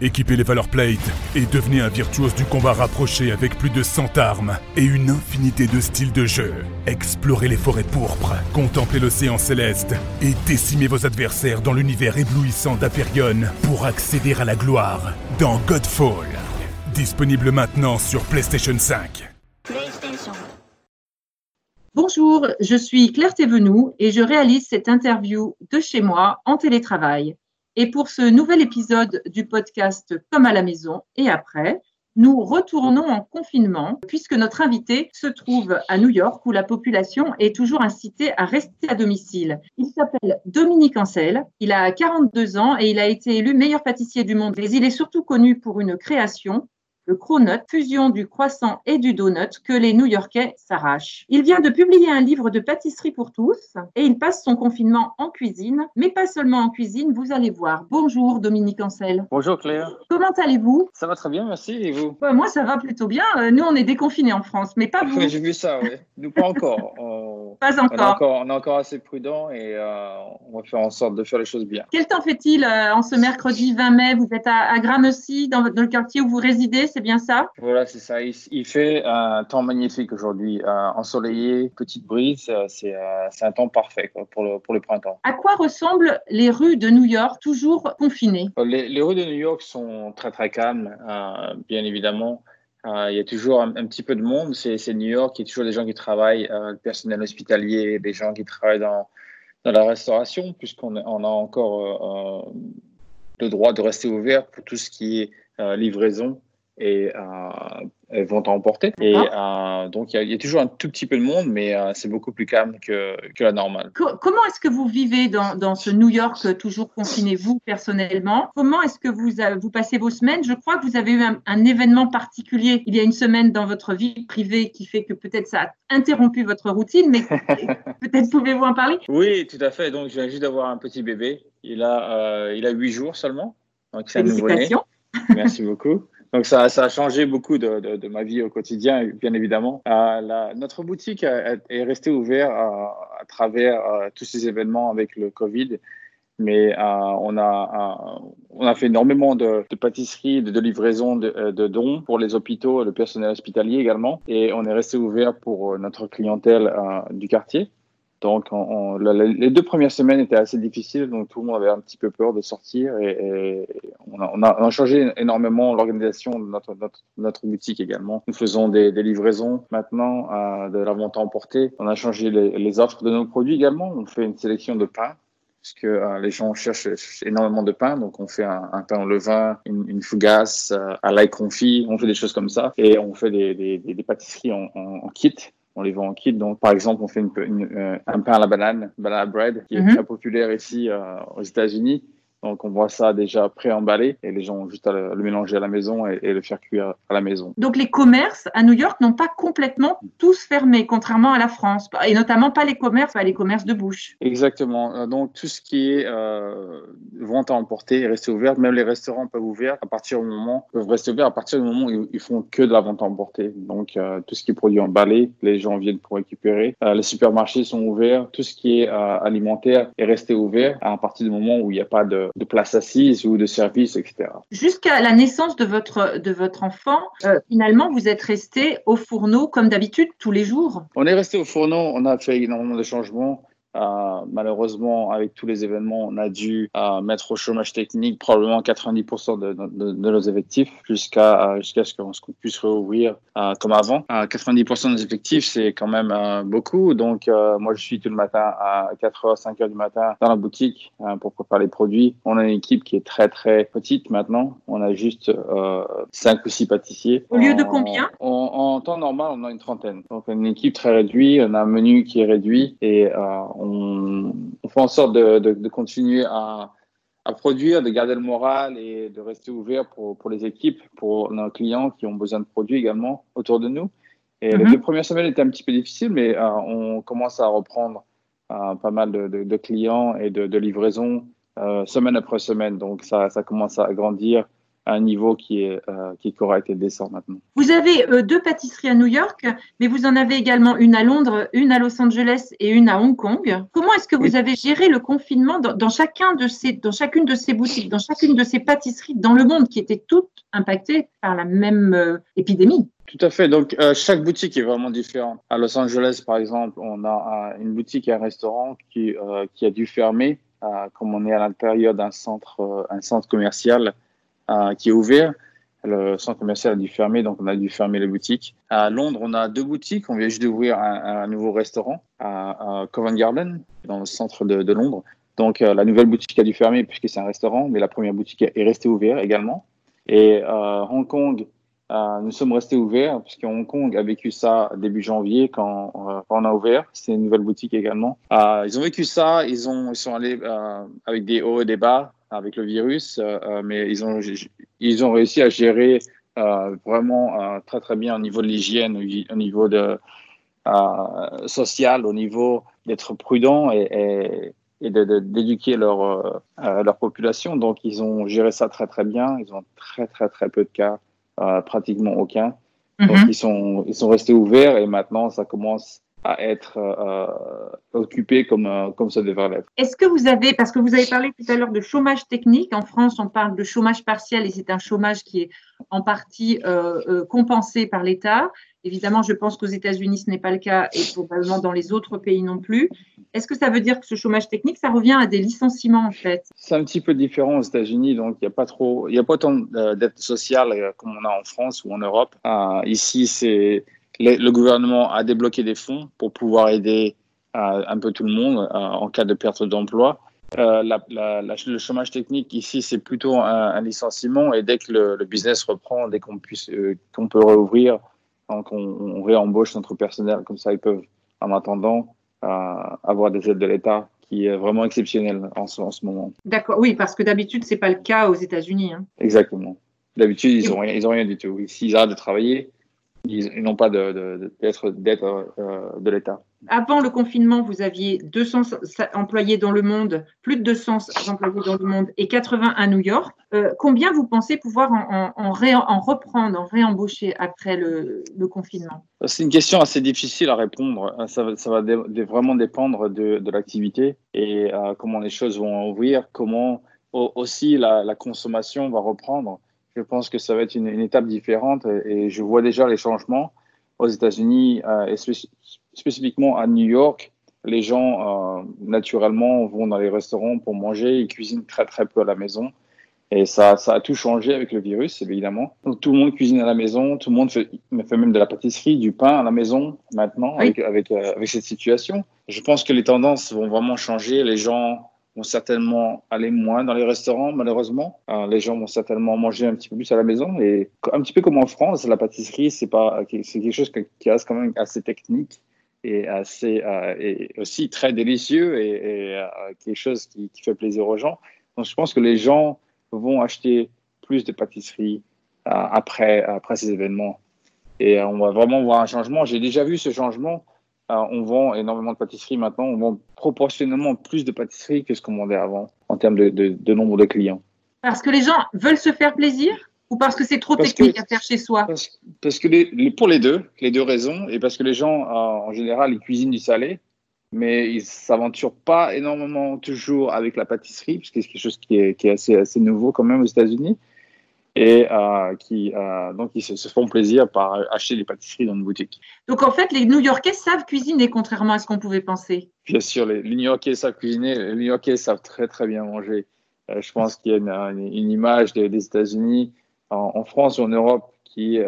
Équipez les Valor Plate et devenez un virtuose du combat rapproché avec plus de 100 armes et une infinité de styles de jeu. Explorez les forêts pourpres, contemplez l'océan céleste et décimez vos adversaires dans l'univers éblouissant d'Aperion pour accéder à la gloire dans Godfall. Disponible maintenant sur PlayStation 5. Bonjour, je suis Claire Thévenoud et je réalise cette interview de chez moi en télétravail. Et pour ce nouvel épisode du podcast Comme à la maison et après, nous retournons en confinement puisque notre invité se trouve à New York où la population est toujours incitée à rester à domicile. Il s'appelle Dominique Ancel, il a 42 ans et il a été élu meilleur pâtissier du monde. Mais il est surtout connu pour une création le cronut, fusion du croissant et du donut que les New-Yorkais s'arrachent. Il vient de publier un livre de pâtisserie pour tous et il passe son confinement en cuisine, mais pas seulement en cuisine, vous allez voir. Bonjour Dominique Ancel. Bonjour Claire. Comment allez-vous? Ça va très bien, merci. Et vous? Moi, ça va plutôt bien. Euh, nous, on est déconfinés en France, mais pas vous. J'ai vu ça, oui. Nous, pas encore. Pas encore. On est encore, assez prudent et euh, on va faire en sorte de faire les choses bien. Quel temps fait-il euh, en ce mercredi 20 mai? Vous êtes à, à Gramercy, dans, dans, le quartier où vous résidez, c'est bien ça? Voilà, c'est ça. Il, fait un temps magnifique aujourd'hui, euh, ensoleillé, petite brise. C'est un temps parfait pour, le, pour le printemps. À quoi ressemblent les rues de New York, toujours confinées? Les, les, rues de New York sont très très calmes, bien évidemment. Euh, il y a toujours un, petit peu de monde. C'est New York. Il y a toujours des gens qui travaillent, euh, le personnel hospitalier, des gens qui travaillent dans, dans la restauration, puisqu'on on a encore euh, le droit de rester ouvert pour tout ce qui est livraison et elles vont emporter. Et euh, donc, il y, a toujours un tout petit peu de monde, mais euh, c'est beaucoup plus calme que, que la normale. comment est-ce que vous vivez dans, dans, ce New York euh, toujours confiné, vous, personnellement? Comment est-ce que vous, vous passez vos semaines? Je crois que vous avez eu un, événement particulier il y a une semaine dans votre vie privée qui fait que peut-être ça a interrompu votre routine, mais peut-être pouvez-vous en parler? Oui, tout à fait. Donc, je viens juste d'avoir un petit bébé. Il a, il a 8 jours seulement. Donc, c'est un nouveau-né. Merci beaucoup. Donc ça, ça, a changé beaucoup de, de, de, ma vie au quotidien, bien évidemment. Euh, la, notre boutique est restée ouverte à, à travers euh, tous ces événements avec le Covid, mais euh, on, a, euh, on a fait énormément de, de pâtisseries, de, de livraisons de, euh, de, dons pour les hôpitaux, le personnel hospitalier également, et on est resté ouvert pour notre clientèle du quartier. Donc, les deux premières semaines étaient assez difficiles, donc tout le monde avait un petit peu peur de sortir et, on, a, changé énormément l'organisation de notre, boutique également. Nous faisons des, livraisons maintenant, euh, de la vente à emporter. On a changé les, offres de nos produits également. On fait une sélection de pain parce que euh, les gens cherchent énormément de pain. Donc, on fait un, pain au levain, une, une fougasse, euh, à l'ail confit, on fait des choses comme ça. Et on fait des, pâtisseries en kit on les vend en kit. Donc, par exemple, on fait une, euh, un pain à la banane, banana bread, qui est mhm. très populaire ici euh, aux États-Unis. Donc, on voit ça déjà pré-emballé et les gens ont juste à le, mélanger à la maison et, le faire cuire à la maison. Donc, les commerces à New York n'ont pas complètement tous fermé, contrairement à la France, et notamment pas les commerces, pas les commerces de bouche. Exactement. Euh, donc, tout ce qui est euh, vente à emporter est resté ouvert. Même les restaurants peuvent ouvrir à partir du moment peuvent rester ouverts à partir du moment où ils font que de la vente à emporter. Donc, euh, tout ce qui est produit emballé, les gens viennent pour récupérer. Euh, les supermarchés sont ouverts. Tout ce qui est alimentaire est resté ouvert à partir du moment où il n'y a pas de de place assise ou de service, etc. Jusqu'à la naissance de votre, de votre enfant, euh, finalement, vous êtes resté au fourneau comme d'habitude tous les jours? On est resté au fourneau, on a fait énormément de changements. Euh, malheureusement, avec tous les événements, on a dû euh, mettre au chômage technique probablement 90% de, de, de, nos effectifs jusqu'à euh, jusqu'à ce qu'on puisse rouvrir comme avant. 90% de nos effectifs, c'est quand même beaucoup. Donc, moi, je suis tout le matin à 4h, 5h du matin dans la boutique pour préparer les produits. On a une équipe qui est très, très petite maintenant. On a juste 5 ou 6 pâtissiers. Au lieu de combien? en, en, temps normal, on a une trentaine. Donc, une équipe très réduite. On a un menu qui est réduit et on on, fait en sorte de, continuer à, produire, de garder le moral et de rester ouvert pour, les équipes, pour nos clients qui ont besoin de produits également autour de nous. Et les mhm. deux premières semaines étaient un petit peu difficiles, mais euh, on commence à reprendre euh, pas mal de, clients et de, livraisons euh, semaine après semaine. Donc ça, ça commence à grandir un niveau qui est, euh, qui est correct et décent maintenant. Vous avez euh, deux pâtisseries à New York, mais vous en avez également une à Londres, une à Los Angeles et une à Hong Kong. Comment est-ce que vous avez géré le confinement dans, chacun de ces, dans chacune de ces boutiques, dans chacune de ces pâtisseries dans le monde qui étaient toutes impactées par la même euh, épidémie? Tout à fait. Donc, chaque boutique est vraiment différente. À Los Angeles, par exemple, on a une boutique et un restaurant qui, qui a dû fermer, comme on est à l'intérieur d'un centre, un centre commercial euh, qui est ouvert. Le centre commercial a dû fermer, donc on a dû fermer les boutiques. À Londres, on a deux boutiques. On vient juste d'ouvrir un, nouveau restaurant à, Covent Garden, dans le centre de, Londres. Donc euh, la nouvelle boutique a dû fermer puisque c'est un restaurant, mais la première boutique est restée ouverte également. Et euh, Hong Kong, nous sommes restés ouverts puisque Hong Kong a vécu ça début janvier quand, on a ouvert. C'est une nouvelle boutique également. ils ont vécu ça. Ils sont allés avec des hauts et des bas avec le virus, euh, euh, mais ils ont, ils ont réussi à gérer euh, vraiment très très bien au niveau de l'hygiène, au niveau de social, au niveau d'être prudent et, et d'éduquer leur, leur population. Donc, ils ont géré ça très, très bien. Ils ont très, très, très peu de cas, pratiquement aucun. Donc, mm-hmm. ils, sont, ils sont restés ouverts et maintenant, ça commence à être euh, occupé comme, euh, comme ça devrait l'être. Est-ce que vous avez, parce que vous avez parlé tout à l'heure de chômage technique, en France on parle de chômage partiel et c'est un chômage qui est en partie euh, compensé par l'État. Évidemment, je pense qu'aux États-Unis ce n'est pas le cas et probablement dans les autres pays non plus. Est-ce que ça veut dire que ce chômage technique, ça revient à des licenciements en fait? C'est un petit peu différent aux États-Unis, donc il n'y a pas trop, il y a pas autant d'aide sociale comme on a en France ou en Europe. ici, c'est le, gouvernement a débloqué des fonds pour pouvoir aider euh, un peu tout le monde euh, en cas de perte d'emploi. Euh, le chômage technique ici, c'est plutôt un, licenciement et dès que le, business reprend, dès qu'on puisse, qu'on peut réouvrir, donc on, réembauche notre personnel. Comme ça, ils peuvent, en attendant, avoir des aides de l'État qui est vraiment exceptionnel en ce, en ce moment. D'accord, oui, parce que d'habitude, c'est pas le cas aux États-Unis. Hein. Exactement. D'habitude, ils n'ont rien, ils ont rien du tout. S'ils arrêtent de travailler, ils, n'ont pas d'aide euh, de, l'État. Avant le confinement, vous aviez 200 employés dans le monde, plus de 200 employés dans le monde et 80 à New York. Euh, combien vous pensez pouvoir en, en, reprendre, en réembaucher après le, confinement? C'est une question assez difficile à répondre. Ça, va vraiment dépendre de, l'activité et euh, comment les choses vont ouvrir, comment aussi la consommation va reprendre je pense que ça va être une, étape différente et, je vois déjà les changements aux États-Unis euh, et spécifiquement à New York. Les gens, euh, naturellement, vont dans les restaurants pour manger, ils cuisinent très très peu à la maison. Et ça, ça a tout changé avec le virus, évidemment. Donc tout le monde cuisine à la maison, tout le monde fait, fait même de la pâtisserie, du pain à la maison maintenant avec, avec, euh, avec cette situation. Je pense que les tendances vont vraiment changer. Les gens certainement aller moins dans les restaurants, malheureusement. Euh, les gens vont certainement manger un petit peu plus à la maison. Et un petit peu comme en France, la pâtisserie, c'est pas, c'est quelque chose qui reste quand même assez technique et assez, euh, et aussi très délicieux et, euh, quelque chose qui, fait plaisir aux gens. Donc, je pense que les gens vont acheter plus de pâtisserie après, après ces événements. Et on va vraiment voir un changement. J'ai déjà vu ce changement on vend énormément de pâtisseries maintenant. On vend proportionnellement plus de pâtisseries que ce qu'on vendait avant en termes de, nombre de clients. Parce que les gens veulent se faire plaisir ou parce que c'est trop technique à faire chez soi? Parce, que pour les deux, les deux raisons, et parce que les gens, euh, en général, ils cuisinent du salé, mais ils s'aventurent pas énormément toujours avec la pâtisserie, parce que c'est quelque chose qui est, assez, assez nouveau quand même aux États-Unis et euh, qui euh, donc ils se, font plaisir par acheter des pâtisseries dans une boutique. Donc en fait, les New-Yorkais savent cuisiner, contrairement à ce qu'on pouvait penser. Bien sûr, les, New-Yorkais savent cuisiner, les New-Yorkais savent très très bien manger. Euh, je pense qu'il y a une, une, image des, États-Unis, en, France ou en Europe, qui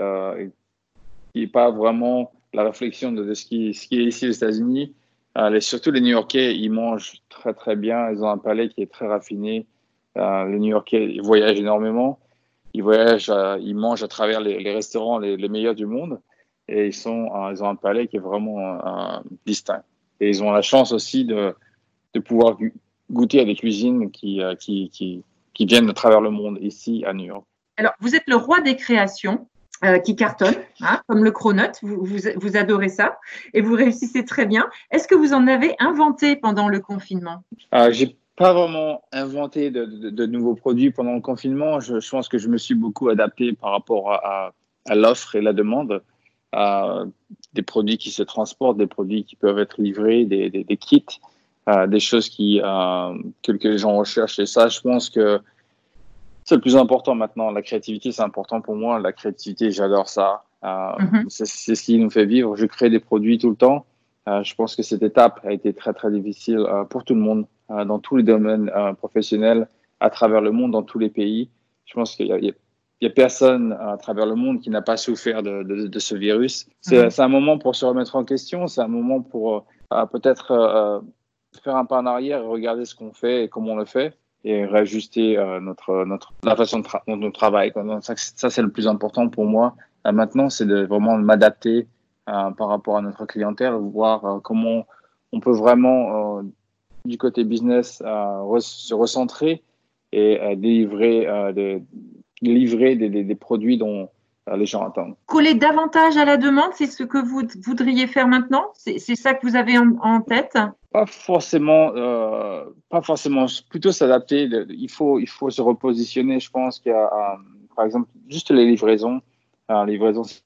qui n'est pas vraiment la réflexion de, ce, qui, ce qui est ici aux États-Unis. surtout les New-Yorkais, ils mangent très très bien, ils ont un palais qui est très raffiné. les New-Yorkais voyagent énormément ils voyagent, ils mangent à travers les, restaurants les, meilleurs du monde et ils, sont, ils ont un palais qui est vraiment distinct. Et ils ont la chance aussi de, de pouvoir goûter à des cuisines qui, euh, qui, qui, qui, viennent de travers le monde ici à New York. Alors, vous êtes le roi des créations. Euh, qui cartonnent, hein, comme le cronut, vous, vous, vous, adorez ça et vous réussissez très bien. Est-ce que vous en avez inventé pendant le confinement? Euh, J'ai pas vraiment inventé de, nouveaux produits pendant le confinement. Je, pense que je me suis beaucoup adapté par rapport à, l'offre et la demande. à des produits qui se transportent, des produits qui peuvent être livrés, des, des, kits, des choses qui, que, les gens recherchent. Et ça, je pense que c'est le plus important maintenant. La créativité, c'est important pour moi. La créativité, j'adore ça. Mm-hmm. C'est ce qui nous fait vivre. Je crée des produits tout le temps. je pense que cette étape a été très, très difficile pour tout le monde. Euh, dans tous les domaines euh, professionnels à travers le monde, dans tous les pays. Je pense qu'il y a, personne à travers le monde qui n'a pas souffert de, de, ce virus. Mhm. C'est un moment pour se remettre en question, c'est un moment pour euh, peut-être faire un pas en arrière et regarder ce qu'on fait et comment on le fait et réajuster notre, notre, la façon dont on travaille. Ça, ça c'est le plus important pour moi. maintenant, c'est de vraiment m'adapter par rapport à notre clientèle, voir comment on peut vraiment du côté business à se recentrer et à délivrer, euh, des, livrer des, des, produits dont euh, les gens attendent. Coller davantage à la demande, c'est ce que vous voudriez faire maintenant? C'est ça que vous avez en, tête? Pas forcément, euh, pas forcément. Plutôt s'adapter. Il faut, il faut se repositionner. Je pense qu'il y a, par exemple, juste les livraisons. les livraisons, c'est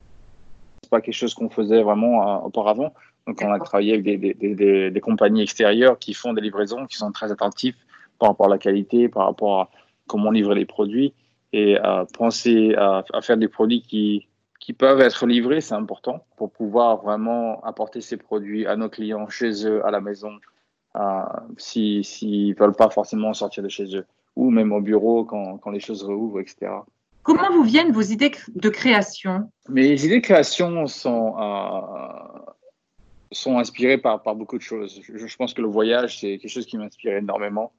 pas quelque chose qu'on faisait vraiment auparavant. Donc, on a travaillé avec des, des, des, compagnies extérieures qui font des livraisons, qui sont très attentifs par rapport à la qualité, par rapport à comment livrer les produits. Et penser à, faire des produits qui, qui peuvent être livrés, c'est important pour pouvoir vraiment apporter ces produits à nos clients chez eux, à la maison, euh, s'ils ne veulent pas forcément sortir de chez eux, ou même au bureau quand, quand les choses rouvrent, etc. Comment vous viennent vos idées de création? Mes idées de création sont, euh, sont inspirés par, beaucoup de choses. Je, pense que le voyage, c'est quelque chose qui m'inspire énormément.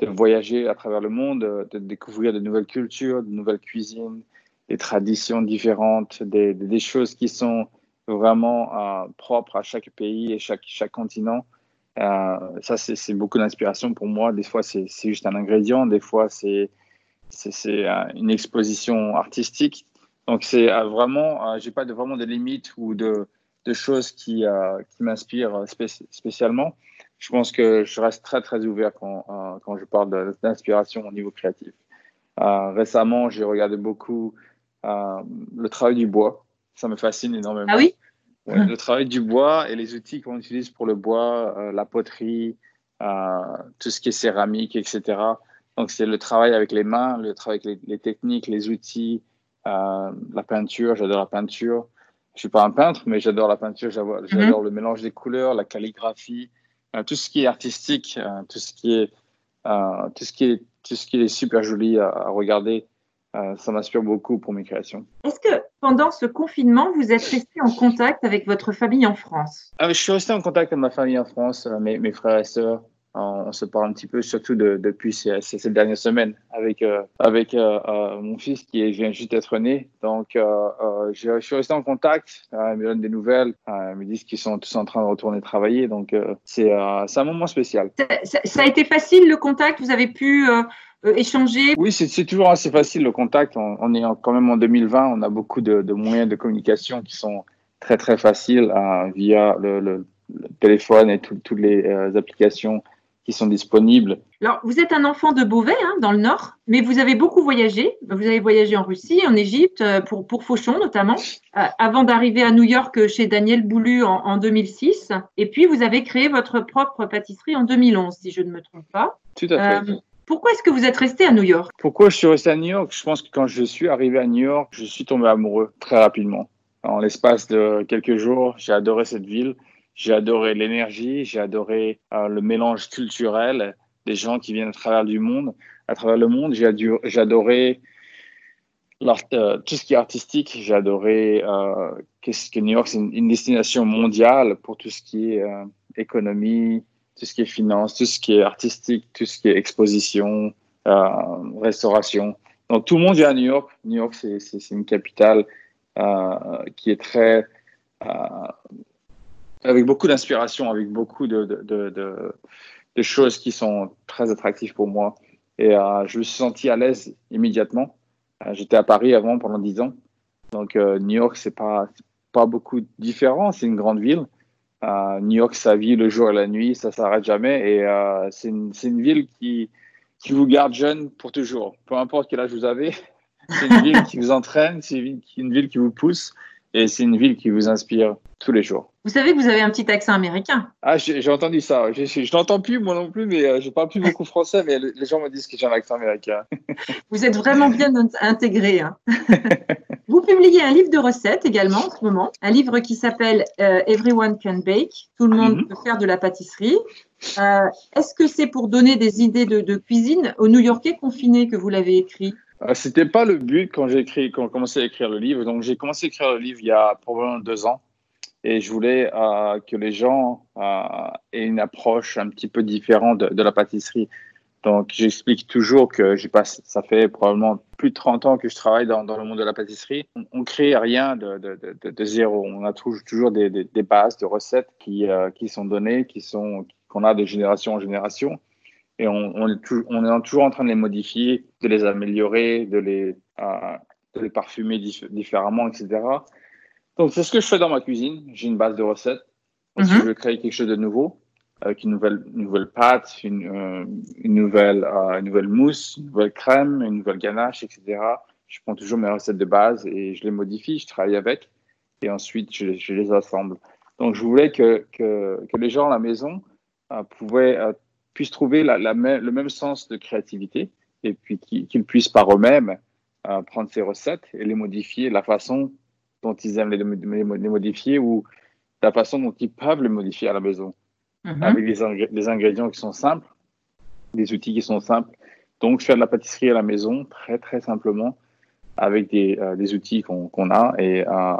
De voyager à travers le monde, de découvrir de nouvelles cultures, de nouvelles cuisines, des traditions différentes, des, choses qui sont vraiment euh, propres à chaque pays et chaque, continent. Euh, ça, c'est beaucoup d'inspiration pour moi. Des fois, c'est juste un ingrédient, des fois, c'est euh, une exposition artistique. Donc, c'est vraiment, j'ai pas vraiment de limites ou de, de choses qui, euh, qui m'inspirent spécialement. Je pense que je reste très, très ouvert quand, euh, quand je parle d'inspiration au niveau créatif. Euh, récemment, j'ai regardé beaucoup le travail du bois. Ça me fascine énormément. Ah oui? Le travail du bois et les outils qu'on utilise pour le bois, la poterie, tout ce qui est céramique, etc. Donc, c'est le travail avec les mains, le travail avec les, les techniques, les outils, la peinture. J'adore la peinture je suis pas un peintre, mais j'adore la peinture, j'adore mhm. le mélange des couleurs, la calligraphie, euh, tout ce qui est artistique, euh, tout ce qui est, euh, tout ce qui est, tout ce qui est super joli à, regarder. ça m'inspire beaucoup pour mes créations. Est-ce que pendant ce confinement, vous êtes resté en contact avec votre famille en France? Ah, Je suis resté en contact avec ma famille en France, mes, mes frères et sœurs on se parle un petit peu, surtout depuis ces, ces, dernières semaines, avec, euh, avec euh, euh, mon fils qui vient juste d'être né. Donc, je suis resté en contact. ils me donnent des nouvelles. ils me disent qu'ils sont tous en train de retourner travailler. Donc, c'est un moment spécial. Ça, a été facile le contact? Vous avez pu échanger? Oui, c'est toujours assez facile le contact. On, est quand même en 2020. On a beaucoup de, moyens de communication qui sont très, très faciles via le, téléphone et toutes les applications qui sont disponibles. Alors, vous êtes un enfant de Beauvais, hein, dans le Nord, mais vous avez beaucoup voyagé. Vous avez voyagé en Russie, en Égypte, euh, pour, pour Fauchon notamment, euh, avant d'arriver à New York chez Daniel Boulu en, en, 2006. Et puis, vous avez créé votre propre pâtisserie en 2011, si je ne me trompe pas. Tout à fait. Euh, pourquoi est-ce que vous êtes resté à New York? Pourquoi je suis resté à New York? Je pense que quand je suis arrivé à New York, je suis tombé amoureux très rapidement. En l'espace de quelques jours, j'ai adoré cette ville. J'ai adoré l'énergie, j'ai adoré euh, le mélange culturel des gens qui viennent à travers du monde, à travers le monde. J'ai adoré euh, tout ce qui est artistique. J'ai adoré euh, que New York c'est une, destination mondiale pour tout ce qui est économie, tout ce qui est finance, tout ce qui est artistique, tout ce qui est exposition, restauration. Donc tout le monde vient à New York. New York c'est une capitale qui est très avec beaucoup d'inspiration, avec beaucoup de, choses qui sont très attractives pour moi. Et euh, je me suis senti à l'aise immédiatement. Euh, j'étais à Paris avant pendant dix ans. Donc euh, New York, c'est pas, pas beaucoup différent. C'est une grande ville. New York, sa vie le jour et la nuit, ça s'arrête jamais. Et c'est une, une, ville qui, qui vous garde jeune pour toujours. Peu importe quel âge vous avez, c'est une ville qui vous entraîne, c'est une ville qui vous pousse. Et c'est une ville qui vous inspire tous les jours. Vous savez que vous avez un petit accent américain. Ah, j'ai entendu ça. Je, je, n'entends plus moi non plus, mais euh, je parle plus beaucoup français, mais les gens me disent que j'ai un accent américain. vous êtes vraiment bien intégré. Hein. vous publiez un livre de recettes également en ce moment, un livre qui s'appelle euh, Everyone Can Bake. Tout le monde mhm. peut faire de la pâtisserie. Euh, est-ce que c'est pour donner des idées de, de cuisine aux New-Yorkais confinés que vous l'avez écrit? C'était pas le but quand j'ai écrit, quand commencé à écrire le livre. Donc j'ai commencé à écrire le livre il y a probablement deux ans, et je voulais euh, que les gens euh, aient une approche un petit peu différente de, la pâtisserie. Donc j'explique toujours que j'ai pas, ça fait probablement plus de 30 ans que je travaille dans, le monde de la pâtisserie. On, ne crée rien de, de, de, zéro. On a toujours, des, des bases de recettes qui, qui sont données, qui sont qu'on a de génération en génération et on, on, est toujours en train de les modifier, de les améliorer, de les, euh, de les parfumer différemment, etc. Donc, c'est ce que je fais dans ma cuisine. J'ai une base de recettes. Si mhm. je veux créer quelque chose de nouveau, avec une nouvelle, nouvelle pâte, une, euh, une nouvelle, euh, une nouvelle mousse, une nouvelle crème, une nouvelle ganache, etc., je prends toujours mes recettes de base et je les modifie, je travaille avec et ensuite je, je les assemble. Donc, je voulais que, que, que les gens à la maison pouvaient puissent trouver la, le même sens de créativité et puis qu'ils puissent par eux-mêmes euh, prendre ces recettes et les modifier, la façon dont ils aiment les, les, modifier ou la façon dont ils peuvent les modifier à la maison, mm-hmm. avec des, des, ingrédients qui sont simples, des outils qui sont simples. Donc, faire de la pâtisserie à la maison très, très simplement avec des, euh, des outils qu'on a. Et euh,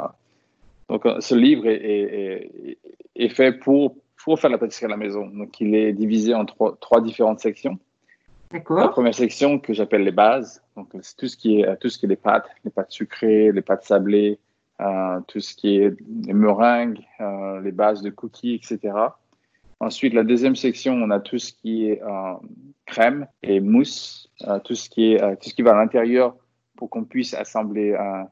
donc, ce livre est, est, est, fait pour pour faire la pâtisserie à la maison. Donc, il est divisé en trois, trois différentes sections. La première section que j'appelle les bases, donc c'est tout ce qui est tout ce qui est les pâtes, les pâtes sucrées, les pâtes sablées, euh, tout ce qui est les meringues, euh, les bases de cookies, etc. Ensuite, la deuxième section, on a tout ce qui est euh, crème et mousse, tout ce qui est tout ce qui va à l'intérieur pour qu'on puisse assembler un,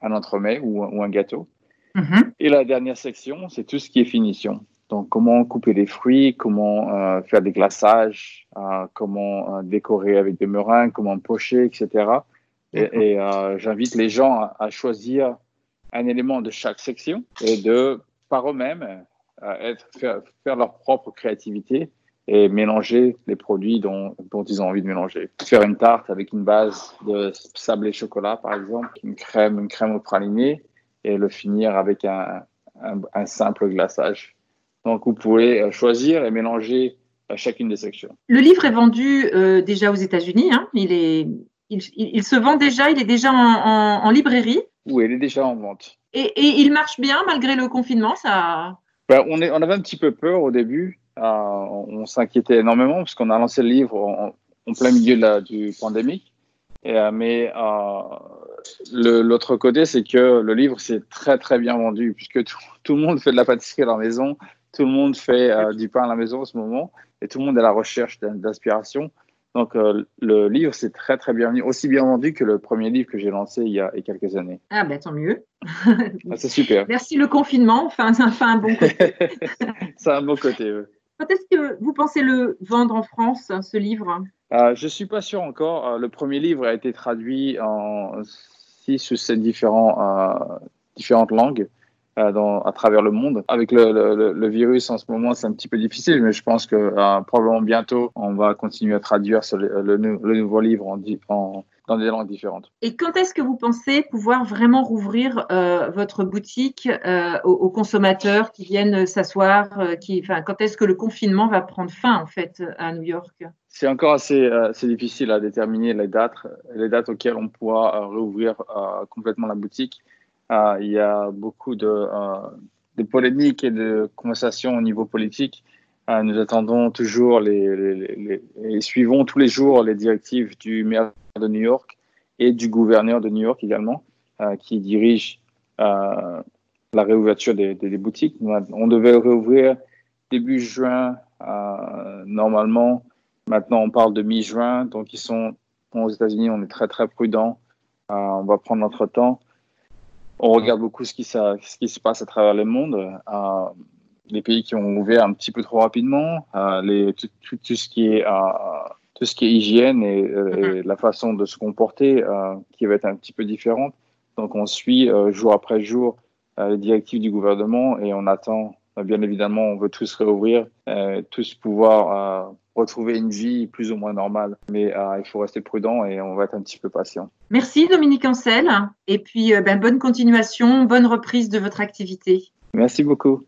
un entremets ou, ou un gâteau. Mm-hmm. Et la dernière section, c'est tout ce qui est finition. Donc, comment couper les fruits, comment euh, faire des glaçages, euh, comment euh, décorer avec des meringues, comment pocher, etc. Et, j'invite les gens à, choisir un élément de chaque section et de, par eux-mêmes, être, faire, leur propre créativité et mélanger les produits dont, dont, ils ont envie de mélanger. Faire une tarte avec une base de sablé chocolat, par exemple, une crème, une crème au praliné, et le finir avec un, un simple glaçage. Donc, vous pouvez euh, choisir et mélanger euh, chacune des sections. Le livre est vendu euh, déjà aux États-Unis. Hein. Il, est, il, se vend déjà, il est déjà en, librairie. Oui, il est déjà en vente. Et, il marche bien malgré le confinement ça... Ben, on, est, on avait un petit peu peur au début. on s'inquiétait énormément parce qu'on a lancé le livre en, plein milieu de la, du pandémique. mais l'autre côté, c'est que le livre s'est très très bien vendu puisque tout, tout, le monde fait de la pâtisserie à la maison. Tout le monde fait euh, du pain à la maison en ce moment et tout le monde est à la recherche d'inspiration. Donc, euh, le livre, c'est très, très bien aussi bien vendu que le premier livre que j'ai lancé il y a, quelques années. Ah, ben tant mieux. Ah, c'est super. Merci le confinement, enfin, ça fait un bon côté. c'est un bon côté, oui. Quand est-ce que vous pensez le vendre en France, ce livre? Euh, Je ne suis pas sûr encore. Euh, le premier livre a été traduit en six ou sept différents, différentes langues. Euh, dans, à travers le monde. Avec le, le, le virus en ce moment, c'est un petit peu difficile, mais je pense que euh, probablement bientôt, on va continuer à traduire le, le, nouveau livre en, en, dans des langues différentes. Et quand est-ce que vous pensez pouvoir vraiment rouvrir euh, votre boutique euh, aux, aux, consommateurs qui viennent s'asseoir qui, enfin, Quand est-ce que le confinement va prendre fin en fait à New York? C'est encore assez, assez, difficile à déterminer les dates, les dates auxquelles on pourra rouvrir complètement la boutique. Ah, il y a beaucoup de, euh, de, polémiques et de conversations au niveau politique. Ah, nous attendons toujours et suivons tous les jours les directives du maire de New York et du gouverneur de New York également, euh, qui dirige euh, la réouverture des, des, boutiques. On devait réouvrir début juin normalement. Maintenant, on parle de mi-juin, donc ils sont aux États-Unis. On est très très prudent. on va prendre notre temps on regarde beaucoup ce qui, ce qui se passe à travers le monde. Euh, les pays qui ont ouvert un petit peu trop rapidement, les, tout, tout, ce qui est tout ce qui est hygiène et, mm-hmm. la façon de se comporter qui va être un petit peu différente. Donc on suit jour après jour les directives du gouvernement et on attend bien évidemment, on veut tous réouvrir, euh, tous pouvoir euh, retrouver une vie plus ou moins normale. Mais euh, il faut rester prudent et on va être un petit peu patient. Merci Dominique Ancel. Et puis, ben, bonne continuation, bonne reprise de votre activité. Merci beaucoup.